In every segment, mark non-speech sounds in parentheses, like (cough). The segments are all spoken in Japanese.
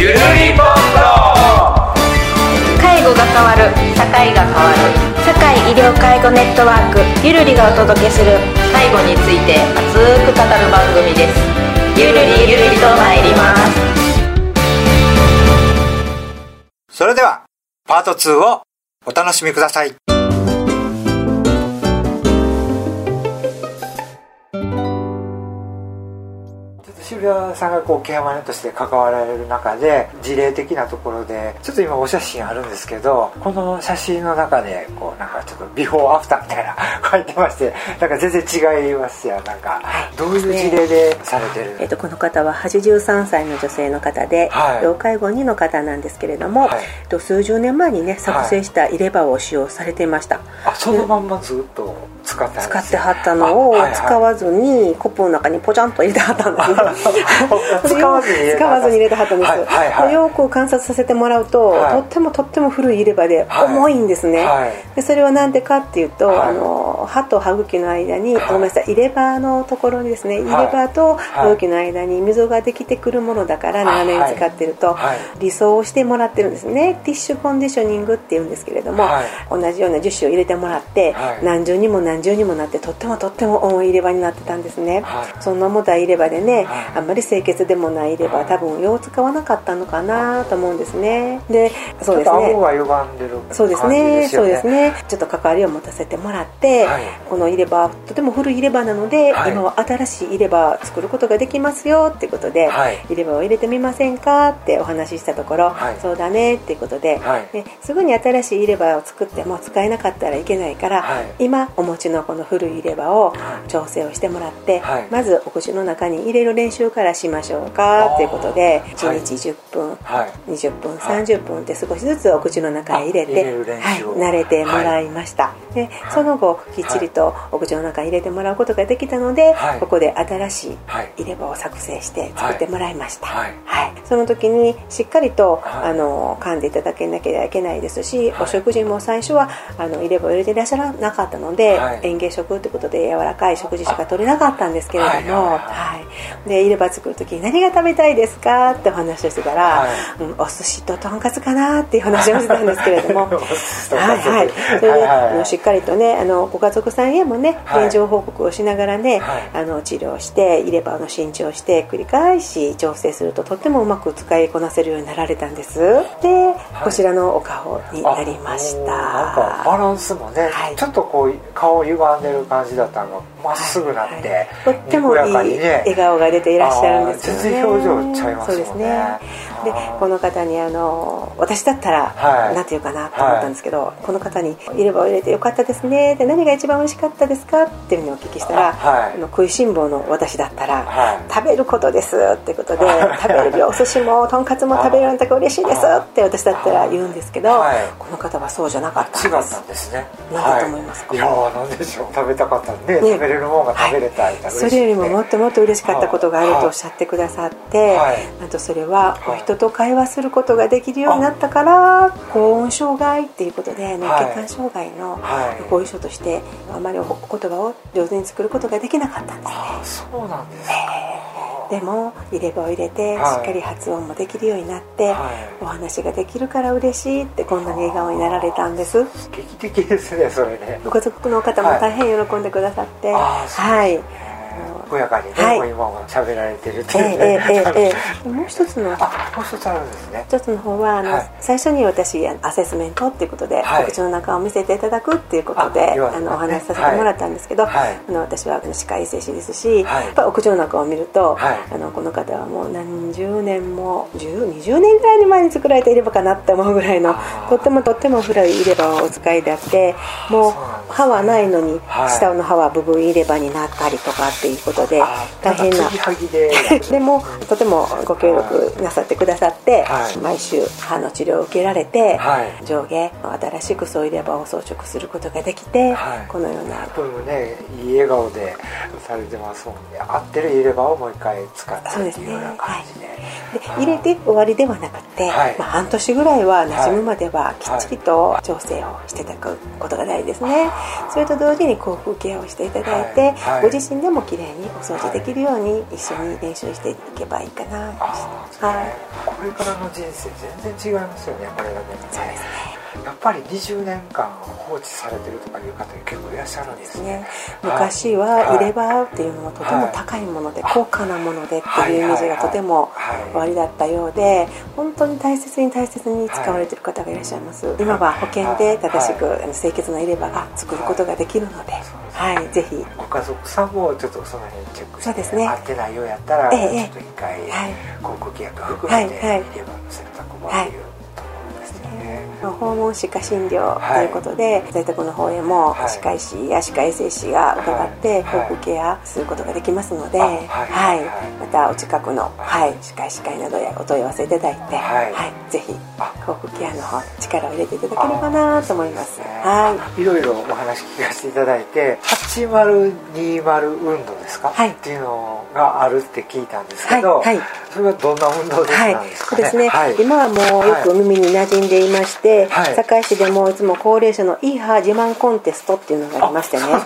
ゆるりぽん介護が変わる社会が変わる。社会医療介護ネットワークゆるりがお届けする介護について熱く語る番組です。ゆるりゆるりと参ります。それでは、パート2をお楽しみください。渋谷さんがこうケアマネとして関わられる中で事例的なところでちょっと今お写真あるんですけどこの写真の中でこうなんかちょっとビフォーアフターみたいな (laughs) 書いてましてなんか全然違いますよ。なんかどういう事例でされてる、えっと、この方は83歳の女性の方で、はい。要介護2の方なんですけれども、はい。えっと数十年前にね作成した入れ歯を使用されていました、あそのまんまずっと？使ってはってはったのをあはいはい。使わずにコップの中にポチャンと入れてはったんです。ね (laughs) 使わずに入れて使わずに入れてはったんです、はいはいはい。でよく観察させてもらうと、はい。とってもとっても古い入れ歯ではい。重いんですね、はい。でそれは何でかっていうと、はい。あの歯と歯茎の間に、はい。ごめんなさい入れ歯のところにですね入れ歯と歯茎の間に溝ができてくるものだから長年使ってると、はい。理想をしてもらってるんですね。ティッシュコンディショニングっていうんですけれども、はい。同じような樹脂を入れてもらって、はい。何重にも何重にもなってとってもとっても重い入れ歯になってたんですね、はい。そんな重たい入れ歯でね、はい。あんまり清潔でもない入れ歯、はい。多分よう使わなかったのかなと思うんですね。でそうですね。そうですね。そうですね。ちょっと関わりを持たせてもらって、はい。この入れ歯とても古い入れ歯なので、はい。今は新しい入れ歯作ることができますよっていうことで、はい。入れ歯を入れてみませんかってお話ししたところ、はい。そうだねっていうことで,、はい。ですぐに新しい入れ歯を作っても使えなかったらいけないから、はい。今お持ちのこの古い入れ歯を調整をしてもらって、はい。まずお口の中に入れる練習からしましょうかっていうことであー。1日10分、はい。20分はい30分って少しずつお口の中へ入れて、はい、慣れてもらいました、でその後きっちりとお口の中に入れてもらうことができたので、はい。ここで新しいはい。入れ歯を作成して作ってもらいました、はい。はい。その時にしっかりと、はい。あの噛んでいただけなきゃいけないですし、はい。お食事も最初はあの入れ歯を入れていらっしゃらなかったので、はい。園芸食ということで柔らかい食事しか取れなかったんですけれども、はいで入れ歯作る時に何が食べたいですか？ってお話をしてたら、はうんお寿司ととんかつかなっていう話をしてたんですけれども。(laughs) はいはい。それで、はいはい。しっかりとねあのご家族さんへもねはい。現状報告をしながらね、はい。あの治療して入れ歯の新調して繰り返し調整するととってもうまく使いこなせるようになられたんです。で、こちらのお顔になりました。なんかバランスもね、はい。ちょっとこう顔歪んでる感じだったのがまっすぐなって、はい。とってもいい笑顔が出ていらっしゃるんですよね。全然表情ちゃいますそうですねでこの方にあの私だったら、はい。なんていうかなと思ったんですけど、この方に「入れ歯を入れてよかったですね」で何が一番美味しかったですか？っていうふうにお聞きしたら、あはいあの食いしん坊の私だったら、はい食べることですってことで食べるお寿司もとんかつも食べるなんて嬉しいですって私だったら言うんですけど、はい。この方はそうじゃなかった違ったんですんですね。なんだと思いますか？はい、いやーなんでしょう。食べたかったんで、ね。食べれるものが食べれたいからそれよりももっともっと嬉しかったことがあるとおっしゃってくださって、はい。あとそれははい。お人と会話することができるようになったから高音障害っていうことで脳はい。血管障害のはい。後遺症としてあまりお言葉を上手に作ることができなかったんですね。あそうなんですか、でも入れ歯を入れてしはい。っかり発音もできるようになって、はい。お話ができるから嬉しいってこんなに笑顔になられたんです。劇的ですねそれね。ご家族の方も大変喜んでくださって、あーそうはいふやかにね、はい。もう今は喋られてるってえいう。ね、えええええもう一つの。あもう一つあるんですね。一つの方はあの、はい。最初に私アセスメントっていうことで、はい。お口の中を見せていただくっていうことであ要はあのお話しさせてもらったんですけど、はい。あの私はあの歯科衛生士ですし、はい。やっぱお口の中を見ると、はい。あのこの方はもう何十年も10 20年ぐらい前に作られた入れ歯かなって思うぐらいのとってもとっても古い入れ歯をお使いであってもう歯はないのに、はい。下の歯は部分入れ歯になったりとかっていうことであ大変な。で (laughs) でもとてもご協力なさってくださって、はい。毎週歯の治療を受けられて、はい。上下新しくそういればを装着することができて、はい。このような。これもねいい笑顔でされてますもんね。合ってる入れ歯をもう一回使ってそうですねっていうような感じで。で入れて終わりではなくて、はい。まあ、半年ぐらいは馴染むまではきっちりと調整をしていただくことが大事ですね、それと同時に口腔ケアをしていただいて、はい。はい。ご自身でもきれいにお掃除できるように一緒に練習していけばいいかな。はい。これからの人生全然違いますよねこれだけね。そうですねやっぱり20年間放置されてるとかいう方結構いらっしゃるんですね。ね。昔は入れ歯っていうのはとても高いもので高価なものでっていうイメージがとても終わりだったようで本当に大切に大切に使われてる方がいらっしゃいます。今は保険で正しく清潔な入れ歯が作ることができるのではい。ぜひ。ご家族さんもちょっとその辺チェックしてそうですね。合ってないようやったらええちょっと一回はい。航空契約含めてはい。はい。入れ歯の選択もっていうね訪問歯科診療ということで、在宅の方へもはい。歯科医師や歯科衛生士が伺ってはい。口腔ケアすることができますので、あははい。い。またお近くの、ははい。い、歯科医師会などへお問い合わせいただいて、はい。ぜひあ。口腔ケアの方力を入れていただければなと思います。は、はい。いろいろお話聞かせていただいて8020運動ですか、はい。っていうのがあるって聞いたんですけど、はい。はいそれはどんな運動ですか？ね、そうですね、はい。今はもうよく耳に馴染んでいまして、はい。堺市でもいつも高齢者のいい歯自慢コンテストっていうのがありましてね。はい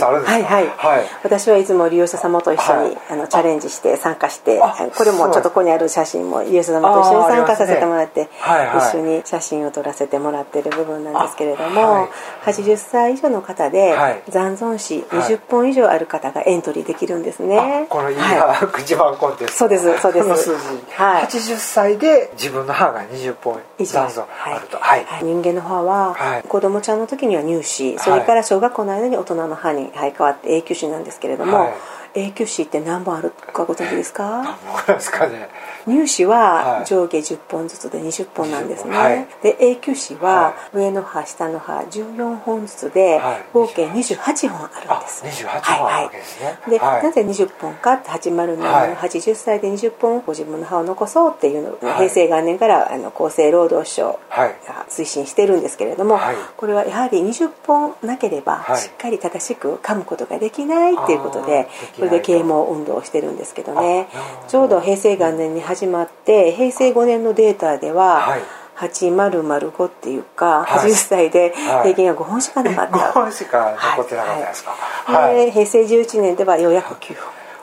はい、はい。はい。私はいつも利用者様と一緒に、はい。あのチャレンジして参加してあこれもちょっとここにある写真も利用者様と一緒に参加させてもらって、ね。はいはい。一緒に写真を撮らせてもらってる部分なんですけれども、あはい。80歳以上の方で、はい。残存歯20本以上ある方がエントリーできるんですね、あこのいいはい。歯口番コンテスト。そうです。そうです。この数字、はい。80歳で自分の歯が20本残存あると。はい、はい。人間の歯は、はい。子供ちゃんの時には乳歯それから小学校の間に大人の歯に生え変わって永久歯なんですけれども、はい永久歯って何本あるかご存知ですか？ですかね。乳歯ははい。上下10本ずつで20本なんですね、20本はい。で永久歯はは上の歯下の歯14本ずつではい。合計28本あるんあです、28本あるわけですね、で、はい。なぜ20本かって807のはい。80歳で20本ご自分の歯を残そうっていうのを、はい。平成元年からあの厚生労働省はい。が推進してるんですけれども、はい。これはやはり20本なければはい。しっかり正しく噛むことができないっていうことであーできないこれで啓蒙運動をしてるんですけどね。ちょうど平成元年に始まって平成5年のデータでは、はい。8005っていうか、はい。80歳ではい。平均が5本しかなかった、5本しか残ってなかったですか？はい。はい。で平成11年ではようやく9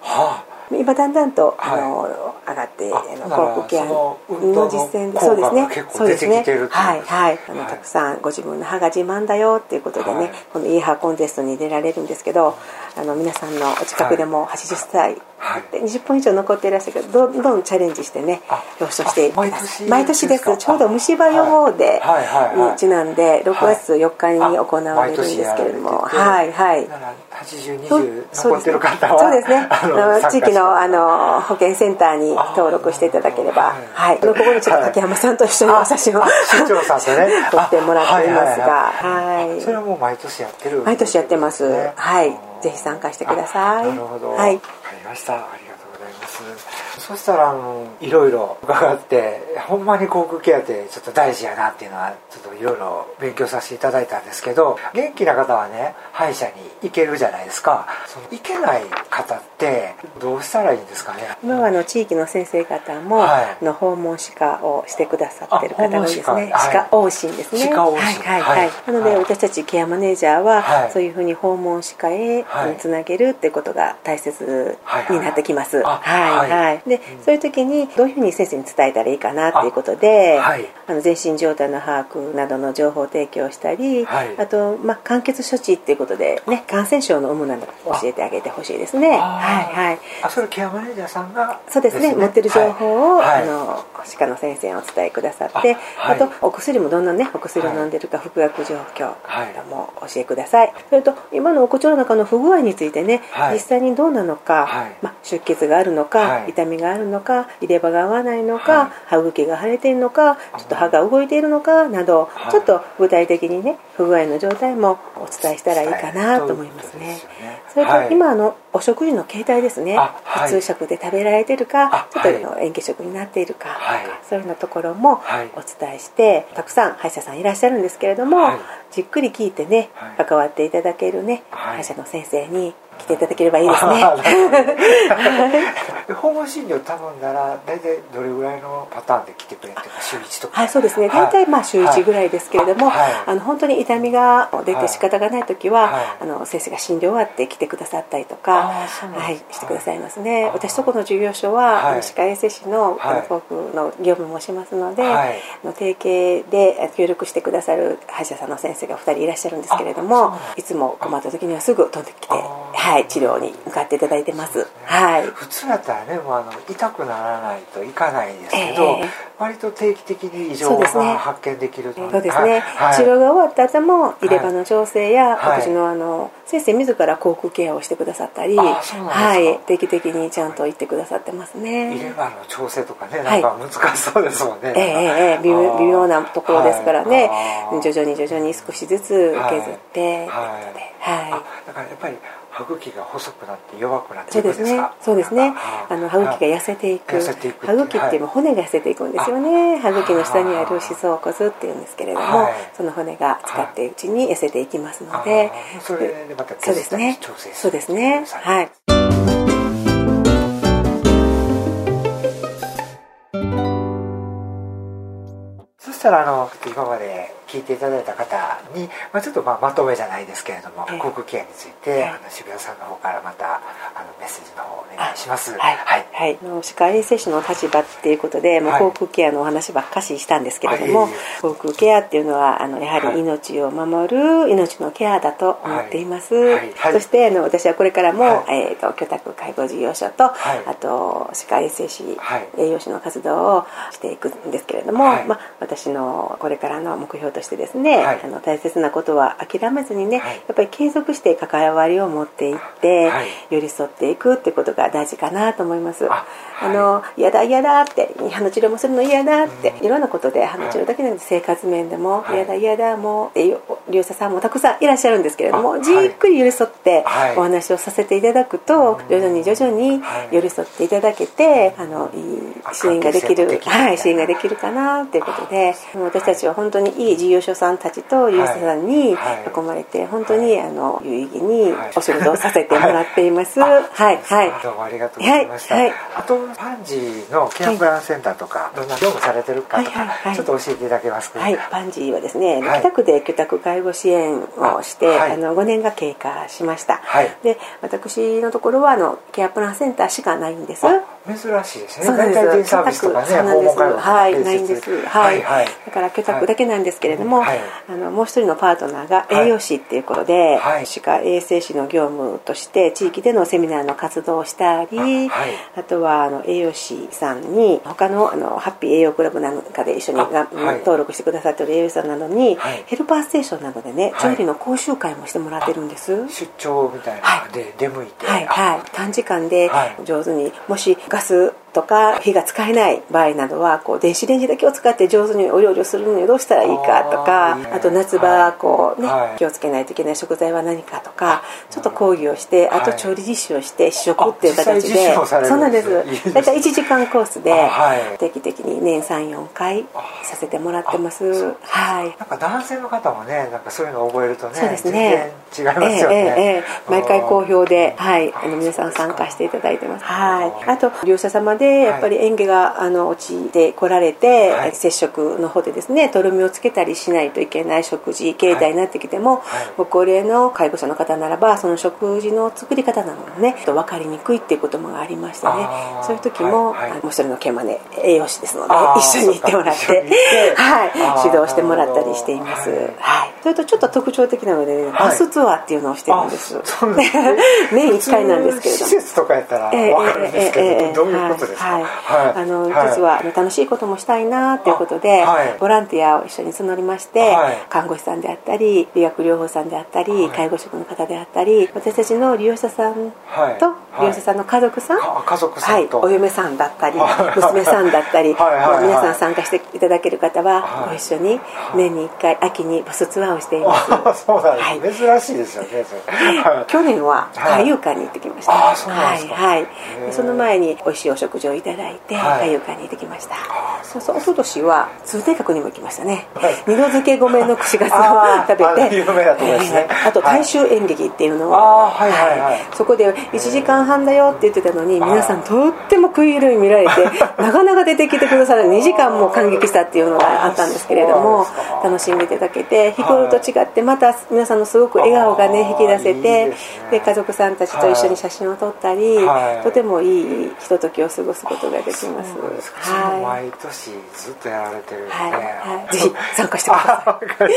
本は今だんだんと、はい。あの上がってああのだから航空ケアその実践でそうですね。が結構そうですね。はいはい。あの、はい。たくさんご自分の歯が自慢だよっていうことでね、はい。このいい歯コンテストに出られるんですけどあの皆さんのお近くでも80歳、はい。で20本以上残っていらっしゃるけどどんどんチャレンジしてねあ表彰して毎年毎年でですちょうど虫歯予防デーにちなんで6月4日に行われるんですけれどもはいはい。だから8020そう残ってる方はそうですね。ああの地域のあの保健センターに登録していただければあはい、ここにちょっと竹山さんと一緒にお写真をあ市長さんとね。撮ってもらっていますがあはいはいそれはもう毎年やってる毎年やってます。ねはいぜひ参加してください。あなるほど、はい。わかりました。ありがとうございますそしたらあのいろいろ (laughs) 伺ってほんまに航空ケアってちょっと大事やなっていうのはちょっといろいろ勉強させていただいたんですけど元気な方はね歯医者に行けるじゃないですか。その行けない方ってどうしたらいいんですかね？今はあの地域の先生方も、はい。あの訪問歯科をしてくださってる方が多いですね。歯科？往診ですね。歯科往診。はいはい、はい。はい。なのではい。私たちケアマネージャーは、はい。そういうふうに訪問歯科へはい。つなげるってことが大切になってきます。あはい。はいはい。で、そういう時にどういうふうに先生に伝えたらいいかなっていうことであはい。あの全身状態の把握などの情報提供をしたり、はい。あと、まあ、完結処置っていうことでね感染症の有無など教えてあげてほしいですね。はいはい。あそれケアマネージャーさんがそうですね持ってる情報を、はい。あの歯科の先生にお伝えくださってあ,、とお薬もどんなねお薬を飲んでるか、服薬状況はい。などもお教えください、それと今のお口の中の不具合についてね、はい。実際にどうなのか、はい。まあ、出血があるのか、はい。痛みがあるのか入れ歯が合わないのか、はい。歯茎が腫れているのかちょっと歯が動いているのかなど、はい。ちょっと具体的にね不具合の状態もお伝えしたらいいかなと思いますね。それとはい。今あのお食事の形態ですね、あはい。普通食で食べられてるかあちょっとはい。あの円形食になっているかはい。そういうようなところもはい。お伝えして、たくさん歯医者さんいらっしゃるんですけれども、はい。じっくり聞いてね、はい。関わっていただけるね、はい。歯医者の先生に来ていただければいいですね。訪問診療頼んだら大体どれぐらいのパターンで来てくれるというか？週1とかはいそうですね。大体まあ週1ぐらいですけれども、はい、あの本当に痛みが出て仕方がない時は、はい、あの先生が診療終わって来てくださったりとか、はい、してくださいますね。私とこの事業所は、はい、歯科衛生士のフォークの業務もしますので、はい、の提携で協力してくださる歯医者さんの先生が2人いらっしゃるんですけれどもいつも困った時にはすぐ飛んできて、はい、治療に向かっていただいてます。はい、普通だったらねもうあの痛くならないといかないですけど、えー、割と定期的に異常が発見できるそうですね、はい、治療が終わった後も入れ歯の調整や、はい、私のあの先生自ら口腔ケアをしてくださったり、はい、定期的にちゃんと言ってくださってますね。入れ歯の調整とかねなんか難しそうですもんね、えー、えー、微妙なところですからね。徐々に徐々に少しずつ削って、はい。はい、だからやっぱり歯茎が細くなって弱くなっていくんですか？そうですね。あの歯茎が痩せていく。歯茎っていう骨が痩せていくんですよね。歯茎の下にある歯槽骨っていうんですけれども、その骨が使っているうちに痩せてい。きますのでそれでまたそうですね。そうですね。はい。そしたらあの今まで聞いていただいた方に、まあ、ちょっとまあまとめじゃないですけれども、えー、航空ケアについて、あの渋谷さんの方からまたあのメッセージの方お願いします。はい、はい、はい、歯科衛生士の立場っていうことで、もう航空ケアのお話ばっかししたんですけれども、はい、航空ケアっていうのはあのやはり命を守る命のケアだと思っています。そしてあの私はこれからも、えっ、ー、と居宅介護事業所と、あと歯科衛生士、栄養士の活動をしていくんですけれども、まあ私のこれからの目標としてですね、はい、あの大切なことは諦めずにね、はい、やっぱり継続して関わりを持っていって、はい、寄り添っていくってことが大事かなと思います。あの嫌だ嫌だって歯の治療もするの嫌だって、うん、いろんなことで歯の治療だけじゃなくて生活面でも嫌だ嫌だもうっていう利用者さんもたくさんいらっしゃるんですけれどもじっくり寄り添ってお話をさせていただくと、徐々に徐々に寄り添っていただけてあのいい支援ができるはい支援ができるかなっていうことで私たちは本当にいい事業所さんたちと利用者さんに囲まれて本当にあの有意義にお仕事をさせてもらっています。はい。はい。どうもありがとうございました。はい、あとパンジーのケアプランセンターとか、どんな業務されてるかとか、ちょっと教えていただけますか。はい、パンジーはですね、北区で居宅介護支援をして、あの5年が経過しました。で、私のところはあのケアプランセンターしかないんです。珍しいですね。そうなんです。デイサービスとかね、訪問介護はい、ないんです。はい。だから居宅だけなんですけれども、あのもう一人のパートナーが栄養士っていうことで、歯科衛生士の業務として地域でのセミナーの活動をしたり、あとはあの栄養士さんに他のあのハッピー栄養クラブなんかで一緒にが、登録してくださってる栄養士さんなどに、ヘルパーステーションなどでね調理の講習会もしてもらってるんです。出張みたいなで出向いて、はいはい、短時間で上手にもしガスとか火が使えない場合などはこう電子レンジだけを使って上手にお料理をするのにどうしたらいいかとかあと夏場こうね、気をつけないといけない食材は何かとかちょっと講義をしてあと調理実習をして試食っていう形でそうなんです。大体1時間コースで定期的に年34回させてもらってます。はい。なんか男性の方もねなんかそういうのを覚えるとねそうですね。違いますよね、毎回好評ではい。あの皆さん参加していただいてます。はい。あと利用者様でやっぱり園芸があの落ちてこられて、はい、接触の方でですねとろみをつけたりしないといけない食事形態になってきても、ご高齢の介護者の方ならばその食事の作り方なのがね分かりにくいっていうこともありましてね。そういう時も、はい。はい、もう一人のケマネ栄養士ですので一緒に行ってもらってはい。指導してもらったりしています、はい。それとちょっと特徴的なので、バスツアーっていうのをしてるんです。(laughs) 年1回なんですけれども。施設とかやったら分かるんですけど、どういうことですか？はい、あの、実は楽しいこともしたいなっていうことで、ボランティアを一緒に募りまして、看護師さんであったり理学療法さんであったり、介護職の方であったり私たちの利用者さんと、利用者さんの家族さん家族さんお嫁さんだったり娘さんだったり皆さん参加していただける方はご一緒に年に1回秋にバスツアーををしています。そうなんです、はい、珍しいですよね去年は海遊館に行ってきました、はい、はい、その前に美味しいお食事をいただいて海遊館に行ってきました。そうそう一昨年は通天閣にも行きましたね、二度漬け米の串カツを食べて有名だとですね、あと大衆演劇っていうのを、はいはいはい。そこで1時間半だよって言ってたのに皆さんとっても食い入るに見られて (laughs) なかなか出てきてくださる2時間も感激したっていうのがあったんですけれども楽しんでいただけて日頃と違ってまた皆さんのすごく笑顔がね引き出せてで家族さんたちと一緒に写真を撮ったりとてもいいひとときを過ごすことができます。はい、毎年ずっとやられてるんで、はい。はい、(laughs) ぜひ参加してください。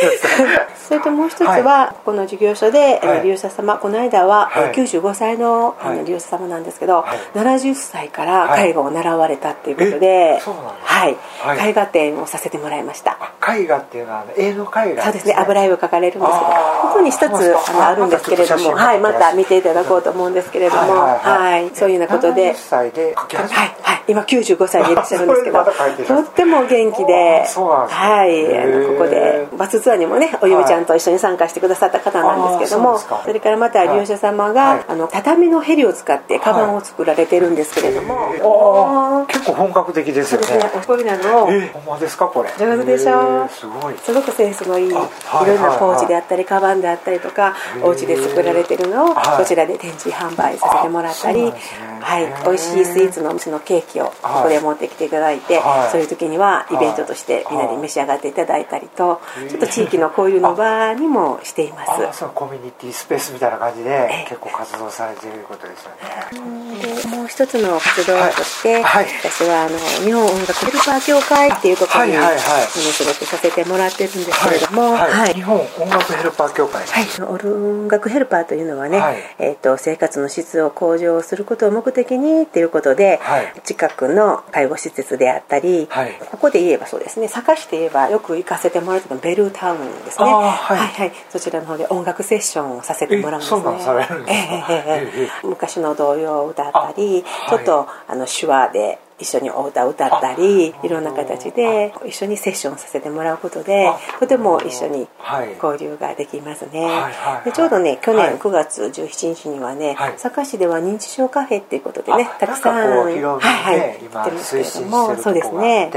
それともう一つは、この事業所で、利用者様この間は、95歳のあの利用者様なんですけど、70歳から絵画を習われたっていうことで、はい、絵画展をさせてもらいました。絵画っていうのは絵の絵画。そうですね。油絵を描かれるんですけどここに一つあのあるんですけれども、はい、また見ていただこうと思うんですけれども、はい。そういうようなことで。歳ではいはい今95歳でいらっしゃるんですけど (laughs) とっても元気ではい。あのここでバスツアーにもねお嫁ちゃんと一緒に参加してくださった方なんですけどもそれからまた利用者様があの畳のヘリを使ってカバンを作られてるんですけれども。結構本格的ですよね。こういうのを。ほんまですかこれ？上手でしょすごい。すごくセンスのいいいろんなポーチであったりカバンであったりとかお家で作られてるのをこちらで展示販売させてもらったりはい。美味しいスイーツのお店のケーキをここで持ってきていただいてそういう時にはイベントとしてみんなで召し上がっていただいたりとちょっと地域の交流の場にもしています。そうコミュニティスペースみたいな感じで結構活動されていることですよね。もう一つの活動として、私はあの日本音楽ヘルパー協会っていうところに、はいはいはい、仕事させてもらってるんですけれども、はい。はい、日本音楽ヘルパー協会はい。音楽ヘルパーというのはね、はい、えーと、生活の質を向上することを目的にっていうことで、近くの介護施設であったり、ここで言えばそうですね坂市で言えばよく行かせてもらうのベルタウンですね。はい、はいそちらの方で音楽セッションをさせてもらうんですね。昔の童謡を歌ったりちょっとあの手話で一緒にお歌を歌ったりいろんな形で一緒にセッションさせてもらうことでとても一緒に交流ができますね、でちょうどね去年9月17日にはね坂市では認知症カフェっていうことでねたくさんはいはい行ってますけれどもそうですね。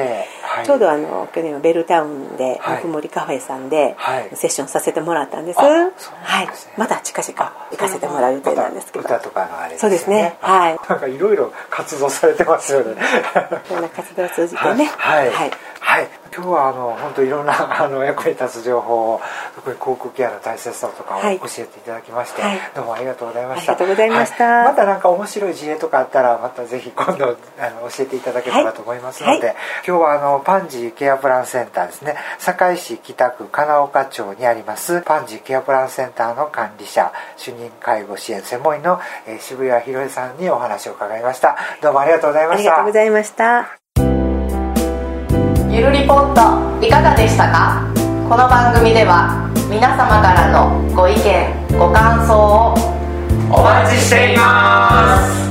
ちょうどあの去年はベルタウンでぬくもりカフェさんでセッションさせてもらったんです。はい。また近々行かせてもらう予定なんですけど。歌とかのあれそうですね。はい。なんかいろいろ活動されてますよねそんな活動を通じてね。はい、はい。はい今日はあの本当いろんな (laughs) あの役に立つ情報を特に航空ケアの大切さとかを教えていただきまして、はい、どうもありがとうございました。ありがとうございました、はい、また何か面白い事例とかあったらまたぜひ今度あの教えていただければと思いますので、はい、今日はあのパンジーケアプランセンターですね。堺市北区金岡町にありますパンジーケアプランセンターの管理者主任介護支援専門員の、えー、渋谷博さんにお話を伺いました。どうもありがとうございました。ありがとうございましたゆるリポートいかがでしたか？この番組では皆様からのご意見ご感想をお待ちしています。